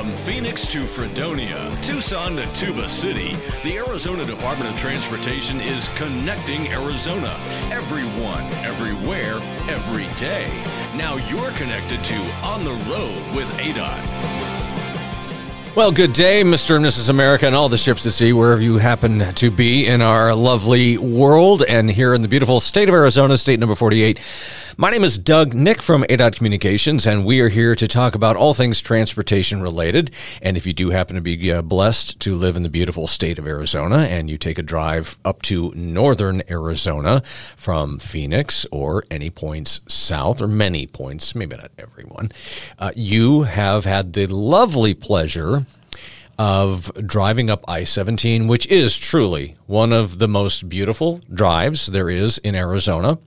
From Phoenix to Fredonia, Tucson to Tuba City, the Arizona Department of Transportation is connecting Arizona. Everyone, everywhere, every day. Now you're connected to On the Road with ADOT. Well, good day, Mr. and Mrs. America, and all the ships at sea, wherever you happen to be in our lovely world and here in the beautiful state of Arizona, state number 48. My name is Doug Nick from ADOT Communications, and we are here to talk about all things transportation related. And if you do happen to be uh, blessed to live in the beautiful state of Arizona and you take a drive up to northern Arizona from Phoenix or any points south, or many points, maybe not everyone, uh, you have had the lovely pleasure of driving up I 17, which is truly one of the most beautiful drives there is in Arizona.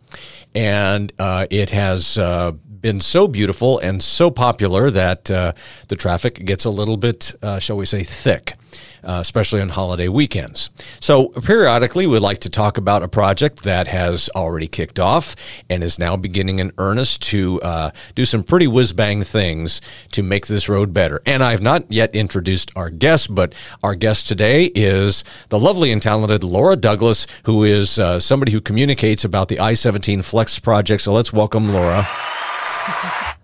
And uh, it has uh, been so beautiful and so popular that uh, the traffic gets a little bit, uh, shall we say, thick uh, especially on holiday weekends. So, periodically, we'd like to talk about a project that has already kicked off and is now beginning in earnest to uh, do some pretty whiz bang things to make this road better. And I've not yet introduced our guest, but our guest today is the lovely and talented Laura Douglas, who is uh, somebody who communicates about the I 17 Flex project. So, let's welcome Laura.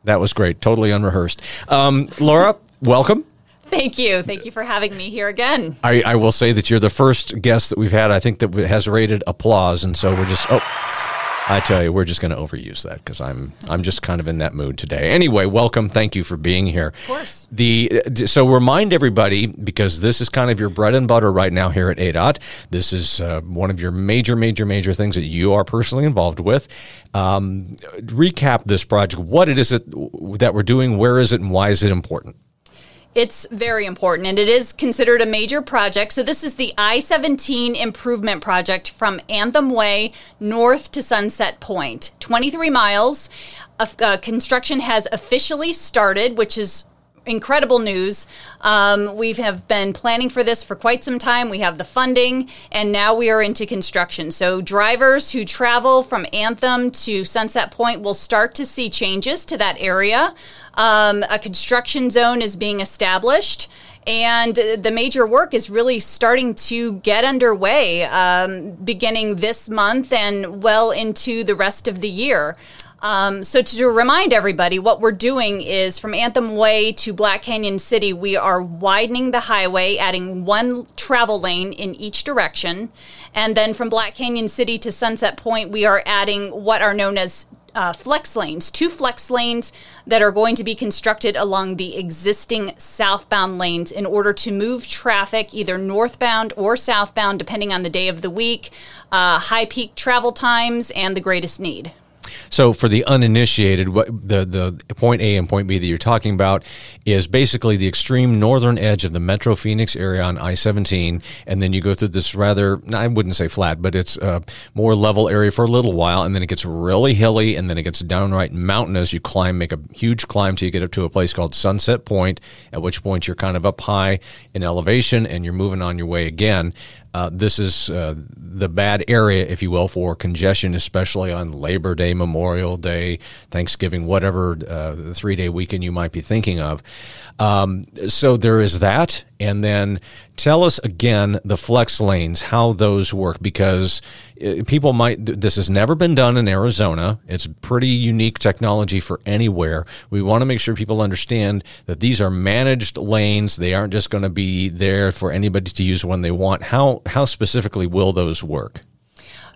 That was great, totally unrehearsed. Um, Laura, welcome. Thank you. Thank you for having me here again. I, I will say that you're the first guest that we've had, I think, that has rated applause. And so we're just, oh. I tell you, we're just going to overuse that because I'm I'm just kind of in that mood today. Anyway, welcome. Thank you for being here. Of course. The so remind everybody because this is kind of your bread and butter right now here at ADOT. This is uh, one of your major, major, major things that you are personally involved with. Um, recap this project. What it is it that we're doing? Where is it, and why is it important? It's very important and it is considered a major project. So, this is the I 17 improvement project from Anthem Way north to Sunset Point, 23 miles. Uh, construction has officially started, which is incredible news. Um, we have been planning for this for quite some time. We have the funding, and now we are into construction. So, drivers who travel from Anthem to Sunset Point will start to see changes to that area. Um, a construction zone is being established and the major work is really starting to get underway um, beginning this month and well into the rest of the year. Um, so to remind everybody, what we're doing is from Anthem Way to Black Canyon City, we are widening the highway, adding one travel lane in each direction. And then from Black Canyon City to Sunset Point, we are adding what are known as uh, flex lanes, two flex lanes that are going to be constructed along the existing southbound lanes in order to move traffic either northbound or southbound, depending on the day of the week, uh, high peak travel times, and the greatest need. So for the uninitiated, what the the point A and point B that you're talking about is basically the extreme northern edge of the Metro Phoenix area on I-17, and then you go through this rather I wouldn't say flat, but it's a more level area for a little while, and then it gets really hilly, and then it gets downright mountainous. You climb, make a huge climb till you get up to a place called Sunset Point, at which point you're kind of up high in elevation, and you're moving on your way again. Uh, this is uh, the bad area, if you will, for congestion, especially on Labor Day, Memorial Day, Thanksgiving, whatever uh, three day weekend you might be thinking of. Um, so there is that. And then tell us again the flex lanes, how those work, because uh, people might, this has never been done in Arizona. It's pretty unique technology for anywhere. We want to make sure people understand that these are managed lanes. They aren't just going to be there for anybody to use when they want. How, how specifically will those work?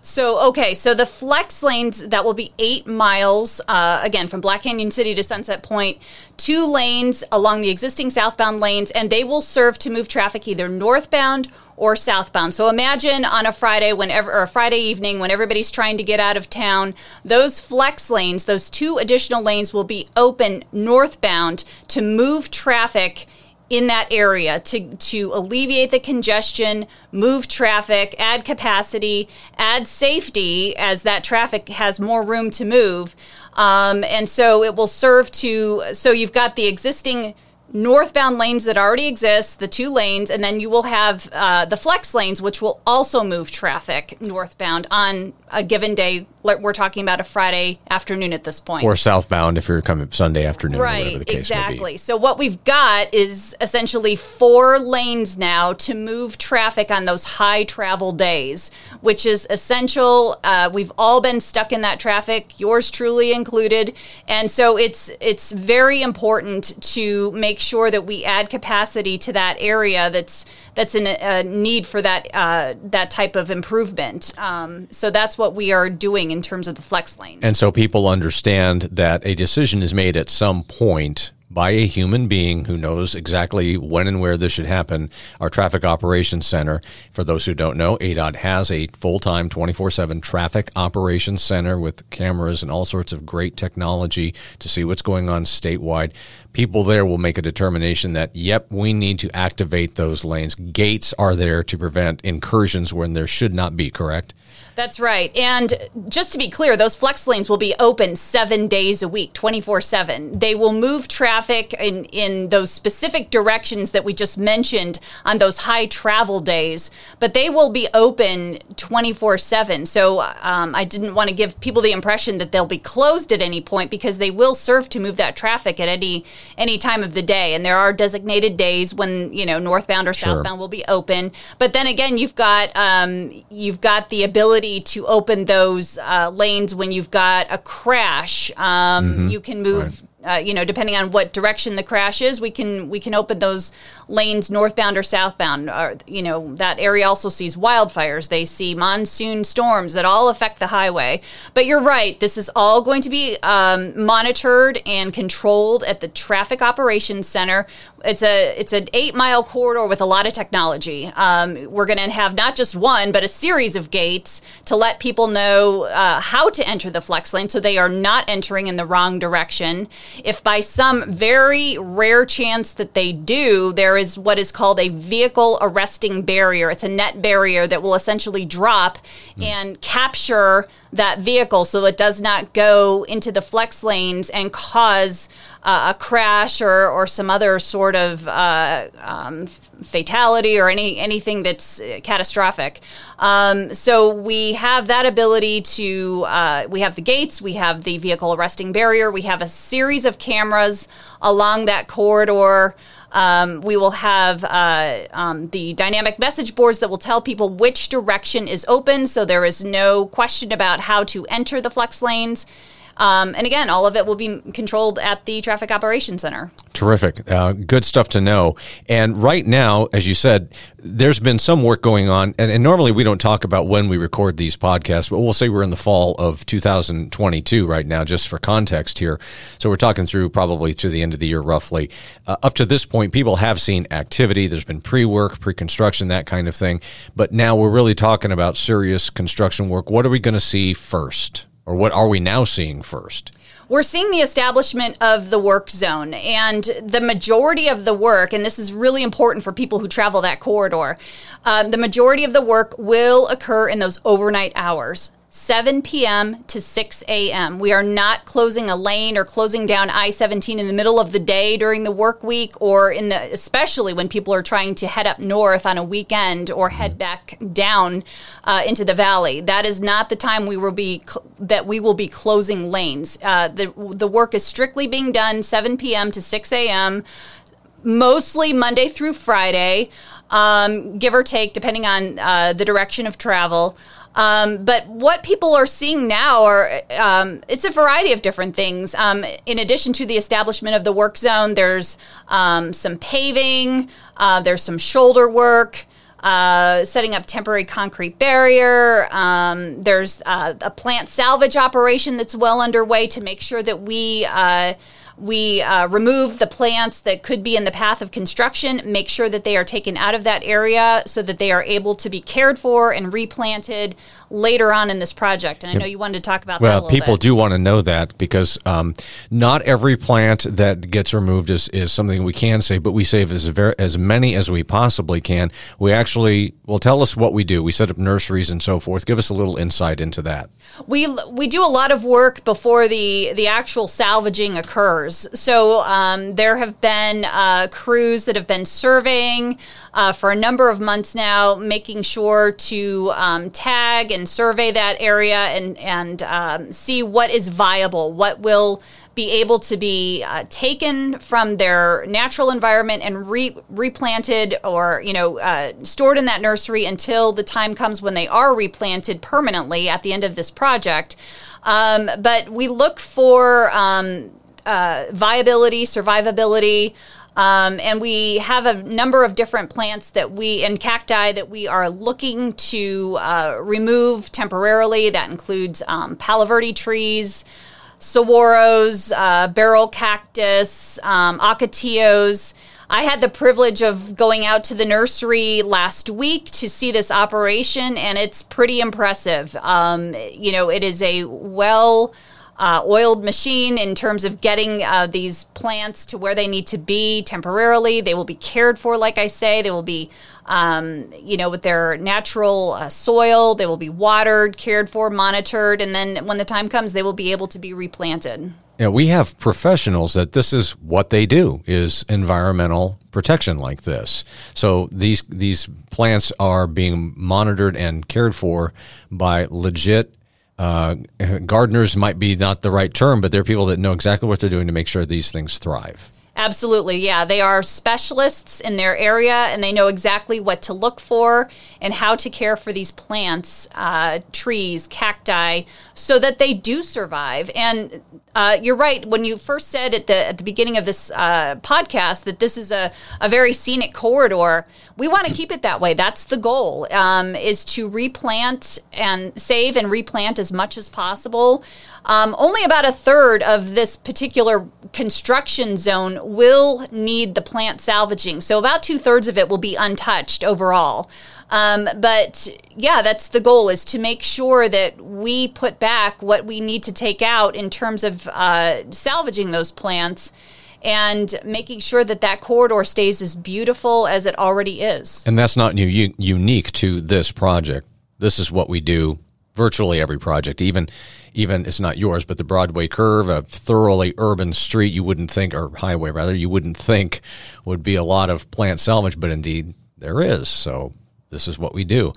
So, okay, so the flex lanes, that will be eight miles, uh, again, from Black Canyon City to Sunset Point, two lanes along the existing southbound lanes, and they will serve to move traffic either northbound or southbound. So imagine on a Friday whenever or a Friday evening when everybody's trying to get out of town, those flex lanes, those two additional lanes will be open northbound to move traffic in that area to, to alleviate the congestion, move traffic, add capacity, add safety as that traffic has more room to move. Um, and so it will serve to, so you've got the existing northbound lanes that already exist, the two lanes, and then you will have uh, the flex lanes, which will also move traffic northbound on a given day. We're talking about a Friday afternoon at this point. Or southbound if you're coming Sunday afternoon, right? exactly. So what we've got is essentially four lanes now to move traffic on those high travel days, which is essential. Uh, we've all been stuck in that traffic, yours truly included, and so it's it's very important to make sure that we add capacity to that area that's that's in a, a need for that uh, that type of improvement. Um, so that's what we are doing in terms of the flex lanes. And so people understand that a decision is made at some point by a human being who knows exactly when and where this should happen. Our Traffic Operations Center, for those who don't know, ADOT has a full time 24 7 Traffic Operations Center with cameras and all sorts of great technology to see what's going on statewide. People there will make a determination that, yep, we need to activate those lanes. Gates are there to prevent incursions when there should not be, correct? That's right. And just to be clear, those flex lanes will be open seven days a week, 24 7. They will move traffic in, in those specific directions that we just mentioned on those high travel days, but they will be open 24 7. So um, I didn't want to give people the impression that they'll be closed at any point because they will serve to move that traffic at any any time of the day. And there are designated days when, you know, northbound or Sure. southbound will be open. But then again, you've got um, you've got the ability to open those uh, lanes when you've got a crash. Um, You can move. Uh, you know, depending on what direction the crash is, we can we can open those lanes northbound or southbound. Or, you know, that area also sees wildfires. They see monsoon storms that all affect the highway. But you're right; this is all going to be um, monitored and controlled at the Traffic Operations Center. It's a it's an eight mile corridor with a lot of technology. Um, we're going to have not just one, but a series of gates to let people know uh, how to enter the flex lane, so they are not entering in the wrong direction. If by some very rare chance that they do, there is what is called a vehicle arresting barrier. It's a net barrier that will essentially drop and capture that vehicle so it does not go into the flex lanes and cause uh, a crash or, or some other sort of uh, um, fatality or any anything that's catastrophic. Um, so we have that ability to uh, we have the gates, we have the vehicle arresting barrier, we have a series of cameras along that corridor. Um, we will have uh, um, the dynamic message boards that will tell people which direction is open, so there is no question about how to enter the flex lanes. Um, and again, all of it will be controlled at the Traffic Operations Center. Terrific. Uh, good stuff to know. And right now, as you said, there's been some work going on. And, and normally we don't talk about when we record these podcasts, but we'll say we're in the fall of 2022 right now, just for context here. So we're talking through probably to the end of the year, roughly. Uh, up to this point, people have seen activity. There's been pre work, pre construction, that kind of thing. But now we're really talking about serious construction work. What are we going to see first? Or what are we now seeing first? We're seeing the establishment of the work zone, and the majority of the work, and this is really important for people who travel that corridor, um, the majority of the work will occur in those overnight hours. 7 p.m. to 6 a.m. We are not closing a lane or closing down I-17 in the middle of the day during the work week or in the especially when people are trying to head up north on a weekend or head back down uh, into the valley. That is not the time we will be cl- that we will be closing lanes. Uh, the the work is strictly being done 7 p.m. to 6 a.m. Mostly Monday through Friday, um, give or take, depending on uh, the direction of travel. Um, but what people are seeing now are um, it's a variety of different things. Um, in addition to the establishment of the work zone, there's um, some paving, uh, there's some shoulder work. Uh, setting up temporary concrete barrier. Um, there's uh, a plant salvage operation that's well underway to make sure that we uh, we uh, remove the plants that could be in the path of construction, make sure that they are taken out of that area so that they are able to be cared for and replanted later on in this project. And I know you wanted to talk about that Well, people bit. do want to know that because um, not every plant that gets removed is, is something we can save, but we save as very, as many as we possibly can. We actually well tell us what we do. We set up nurseries and so forth. Give us a little insight into that. we we do a lot of work before the the actual salvaging occurs. So um, there have been uh, crews that have been surveying uh, for a number of months now, making sure to um, tag and survey that area and and um, see what is viable, what will be able to be uh, taken from their natural environment and re- replanted or you know uh, stored in that nursery until the time comes when they are replanted permanently at the end of this project. Um, but we look for um, uh, viability, survivability. Um, and we have a number of different plants that we and cacti that we are looking to uh, remove temporarily. That includes um, palo verde trees, saguaros, uh, barrel cactus, um, ocotillos. I had the privilege of going out to the nursery last week to see this operation, and it's pretty impressive. Um, you know, it is a well uh, oiled machine in terms of getting uh, these plants to where they need to be temporarily. They will be cared for, like I say. They will be, um, you know, with their natural uh, soil. They will be watered, cared for, monitored, and then when the time comes, they will be able to be replanted. Yeah, we have professionals that this is what they do is environmental protection like this. So these these plants are being monitored and cared for by legit uh, gardeners might be not the right term, but they're people that know exactly what they're doing to make sure these things thrive. Absolutely. Yeah. They are specialists in their area and they know exactly what to look for and how to care for these plants, uh, trees, cacti, so that they do survive. And uh, you're right. When you first said at the, at the beginning of this uh, podcast that this is a, a very scenic corridor, we want to keep it that way. That's the goal, um, is to replant and save and replant as much as possible. Um, only about a third of this particular construction zone will need the plant salvaging. So about two thirds of it will be untouched overall. Um, but yeah, that's the goal is to make sure that we put back what we need to take out in terms of uh, salvaging those plants and making sure that that corridor stays as beautiful as it already is. And that's not new, unique to this project. This is what we do virtually every project, even even it's not yours, but the Broadway curve, a thoroughly urban street, you wouldn't think, or highway rather, you wouldn't think would be a lot of plant salvage, but indeed there is. So this is what we do.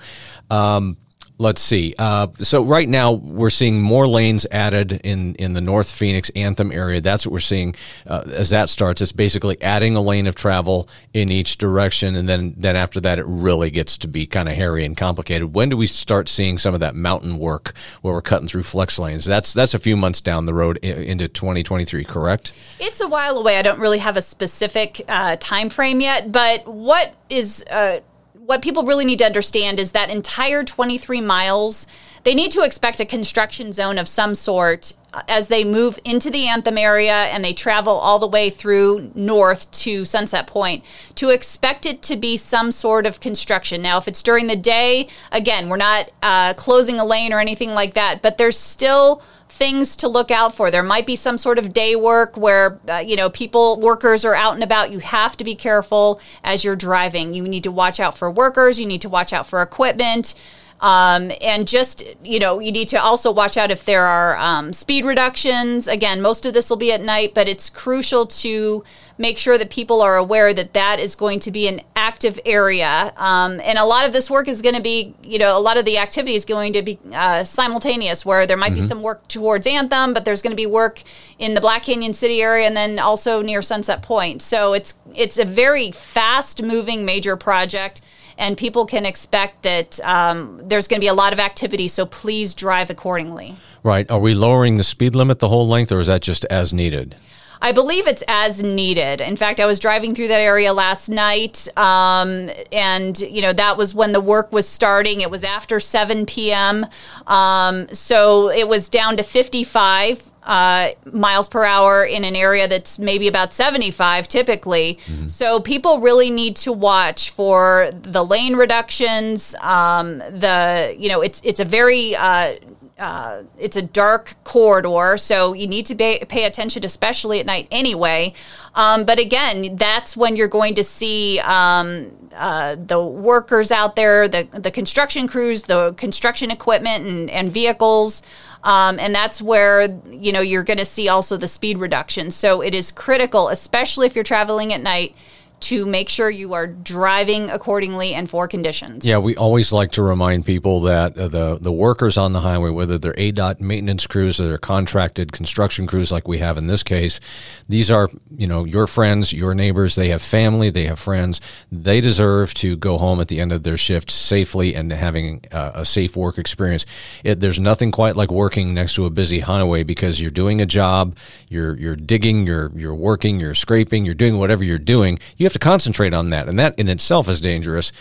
Um, Let's see. Uh, so right now we're seeing more lanes added in in the North Phoenix Anthem area. That's what we're seeing uh, as that starts. It's basically adding a lane of travel in each direction, and then then after that it really gets to be kind of hairy and complicated. When do we start seeing some of that mountain work where we're cutting through flex lanes? That's that's a few months down the road into 2023. Correct? It's a while away. I don't really have a specific uh, time frame yet, but what is uh, what people really need to understand is that entire 23 miles, they need to expect a construction zone of some sort as they move into the Anthem area and they travel all the way through north to Sunset Point to expect it to be some sort of construction. Now, if it's during the day, again, we're not uh, closing a lane or anything like that, but there's still things to look out for. There might be some sort of day work where, uh, you know, people, workers are out and about. You have to be careful as you're driving. You need to watch out for workers, you need to watch out for equipment. Um, and just, you know, you need to also watch out if there are um, speed reductions. Again, most of this will be at night, but it's crucial to make sure that people are aware that that is going to be an active area. Um, and a lot of this work is going to be, you know, a lot of the activity is going to be uh, simultaneous, where there might mm-hmm. be some work towards Anthem, but there's going to be work in the Black Canyon City area and then also near Sunset Point. So it's it's a very fast moving major project and people can expect that um, there's going to be a lot of activity. So please drive accordingly. Right. Are we lowering the speed limit the whole length, or is that just as needed? I believe it's as needed. In fact, I was driving through that area last night, um, and you know that was when the work was starting. It was after 7 p.m., um, so it was down to 55 uh, miles per hour in an area that's maybe about 75 typically. Mm-hmm. So people really need to watch for the lane reductions. Um, the you know it's it's a very uh, uh, it's a dark corridor, so you need to pay, pay attention, especially at night anyway. Um, but again, that's when you're going to see um, uh, the workers out there, the, the construction crews, the construction equipment and, and vehicles Um, and that's where you know you're going to see also the speed reduction. So it is critical, especially if you're traveling at night, to make sure you are driving accordingly and for conditions. Yeah, we always like to remind people that uh, the the workers on the highway, whether they're ADOT maintenance crews or they're contracted construction crews like we have in this case, these are you know your friends, your neighbors. They have family, they have friends. They deserve to go home at the end of their shift safely and having uh, a safe work experience. It, there's nothing quite like working next to a busy highway because you're doing a job, you're you're digging, you're you're working, you're scraping, you're doing whatever you're doing. You have to concentrate on that, and that in itself is dangerous.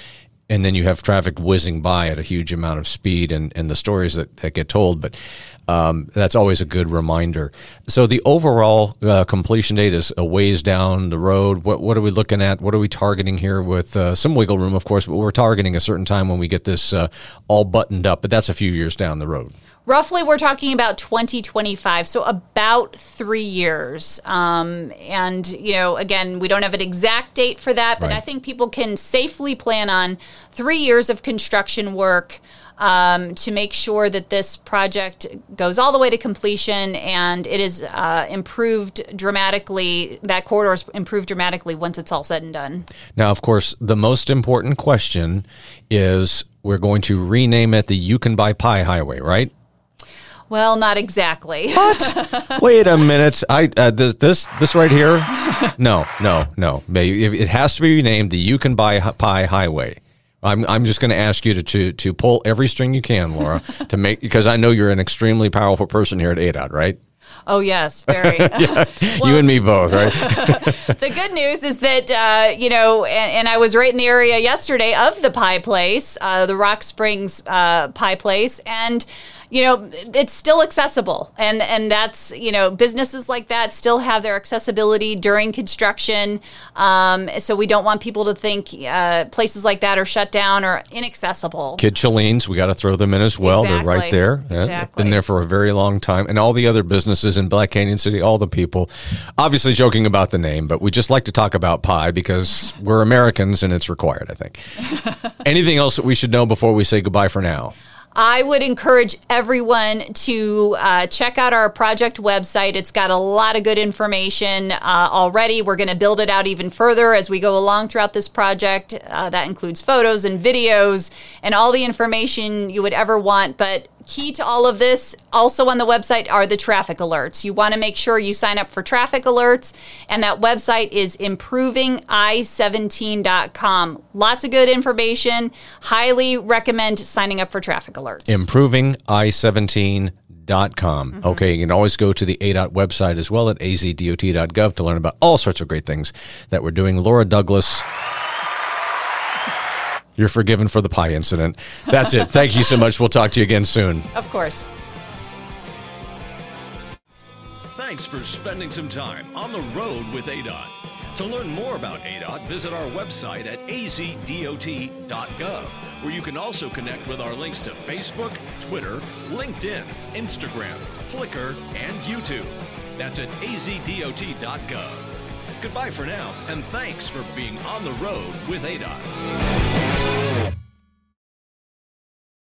And then you have traffic whizzing by at a huge amount of speed, and, and the stories that, that get told. But um, that's always a good reminder. So the overall uh, completion date is a ways down the road. What what are we looking at? What are we targeting here? With uh, some wiggle room, of course, but we're targeting a certain time when we get this uh, all buttoned up. But that's a few years down the road. Roughly, we're talking about 2025, so about three years. Um, and, you know, again, we don't have an exact date for that, but Right. I think people can safely plan on three years of construction work um, to make sure that this project goes all the way to completion and it is uh, improved dramatically. That corridor is improved dramatically once it's all said and done. Now, of course, the most important question is we're going to rename it the You Can Buy Pie Highway, right? Well, not exactly. What? Wait a minute. I uh, this this this right here. No, no, no. Maybe it has to be renamed the You Can Buy Pie Highway. I'm I'm just going to ask you to, to to pull every string you can, Laura, to make because I know you're an extremely powerful person here at ADOT, right? oh, yes, very. you and me both, right? the good news is that uh, you know, and, and I was right in the area yesterday of the pie place, uh, the Rock Springs uh, pie place, and you know, it's still accessible, and and that's you know, businesses like that still have their accessibility during construction. Um, so we don't want people to think uh, places like that are shut down or inaccessible. Kid Chilleen's, we got to throw them in as well. They're right Exactly. there. Yeah, Been there for a very long time. And all the other businesses in Black Canyon City, all the people, obviously joking about the name, but we just like to talk about pie because we're Americans and it's required, I think. Anything else that we should know before we say goodbye for now? I would encourage everyone to uh, check out our project website. It's got a lot of good information uh, already. We're going to build it out even further as we go along throughout this project. Uh, that includes photos and videos and all the information you would ever want. But key to all of this, also on the website, are the traffic alerts. You want to make sure you sign up for traffic alerts, and that website is improving-i17.com. Lots of good information. Highly recommend signing up for traffic alerts. Improving i17.com. Mm-hmm. Okay, you can always go to the ADOT website as well at azdot.gov to learn about all sorts of great things that we're doing. Laura Douglas, you're forgiven for the pie incident. That's it. Thank you so much. We'll talk to you again soon. of course. Thanks for spending some time on the road with ADOT. To learn more about ADOT, visit our website at azdot.gov, where you can also connect with our links to Facebook, Twitter, LinkedIn, Instagram, Flickr, and YouTube. That's at azdot.gov. Goodbye for now, and thanks for being on the road with ADOT.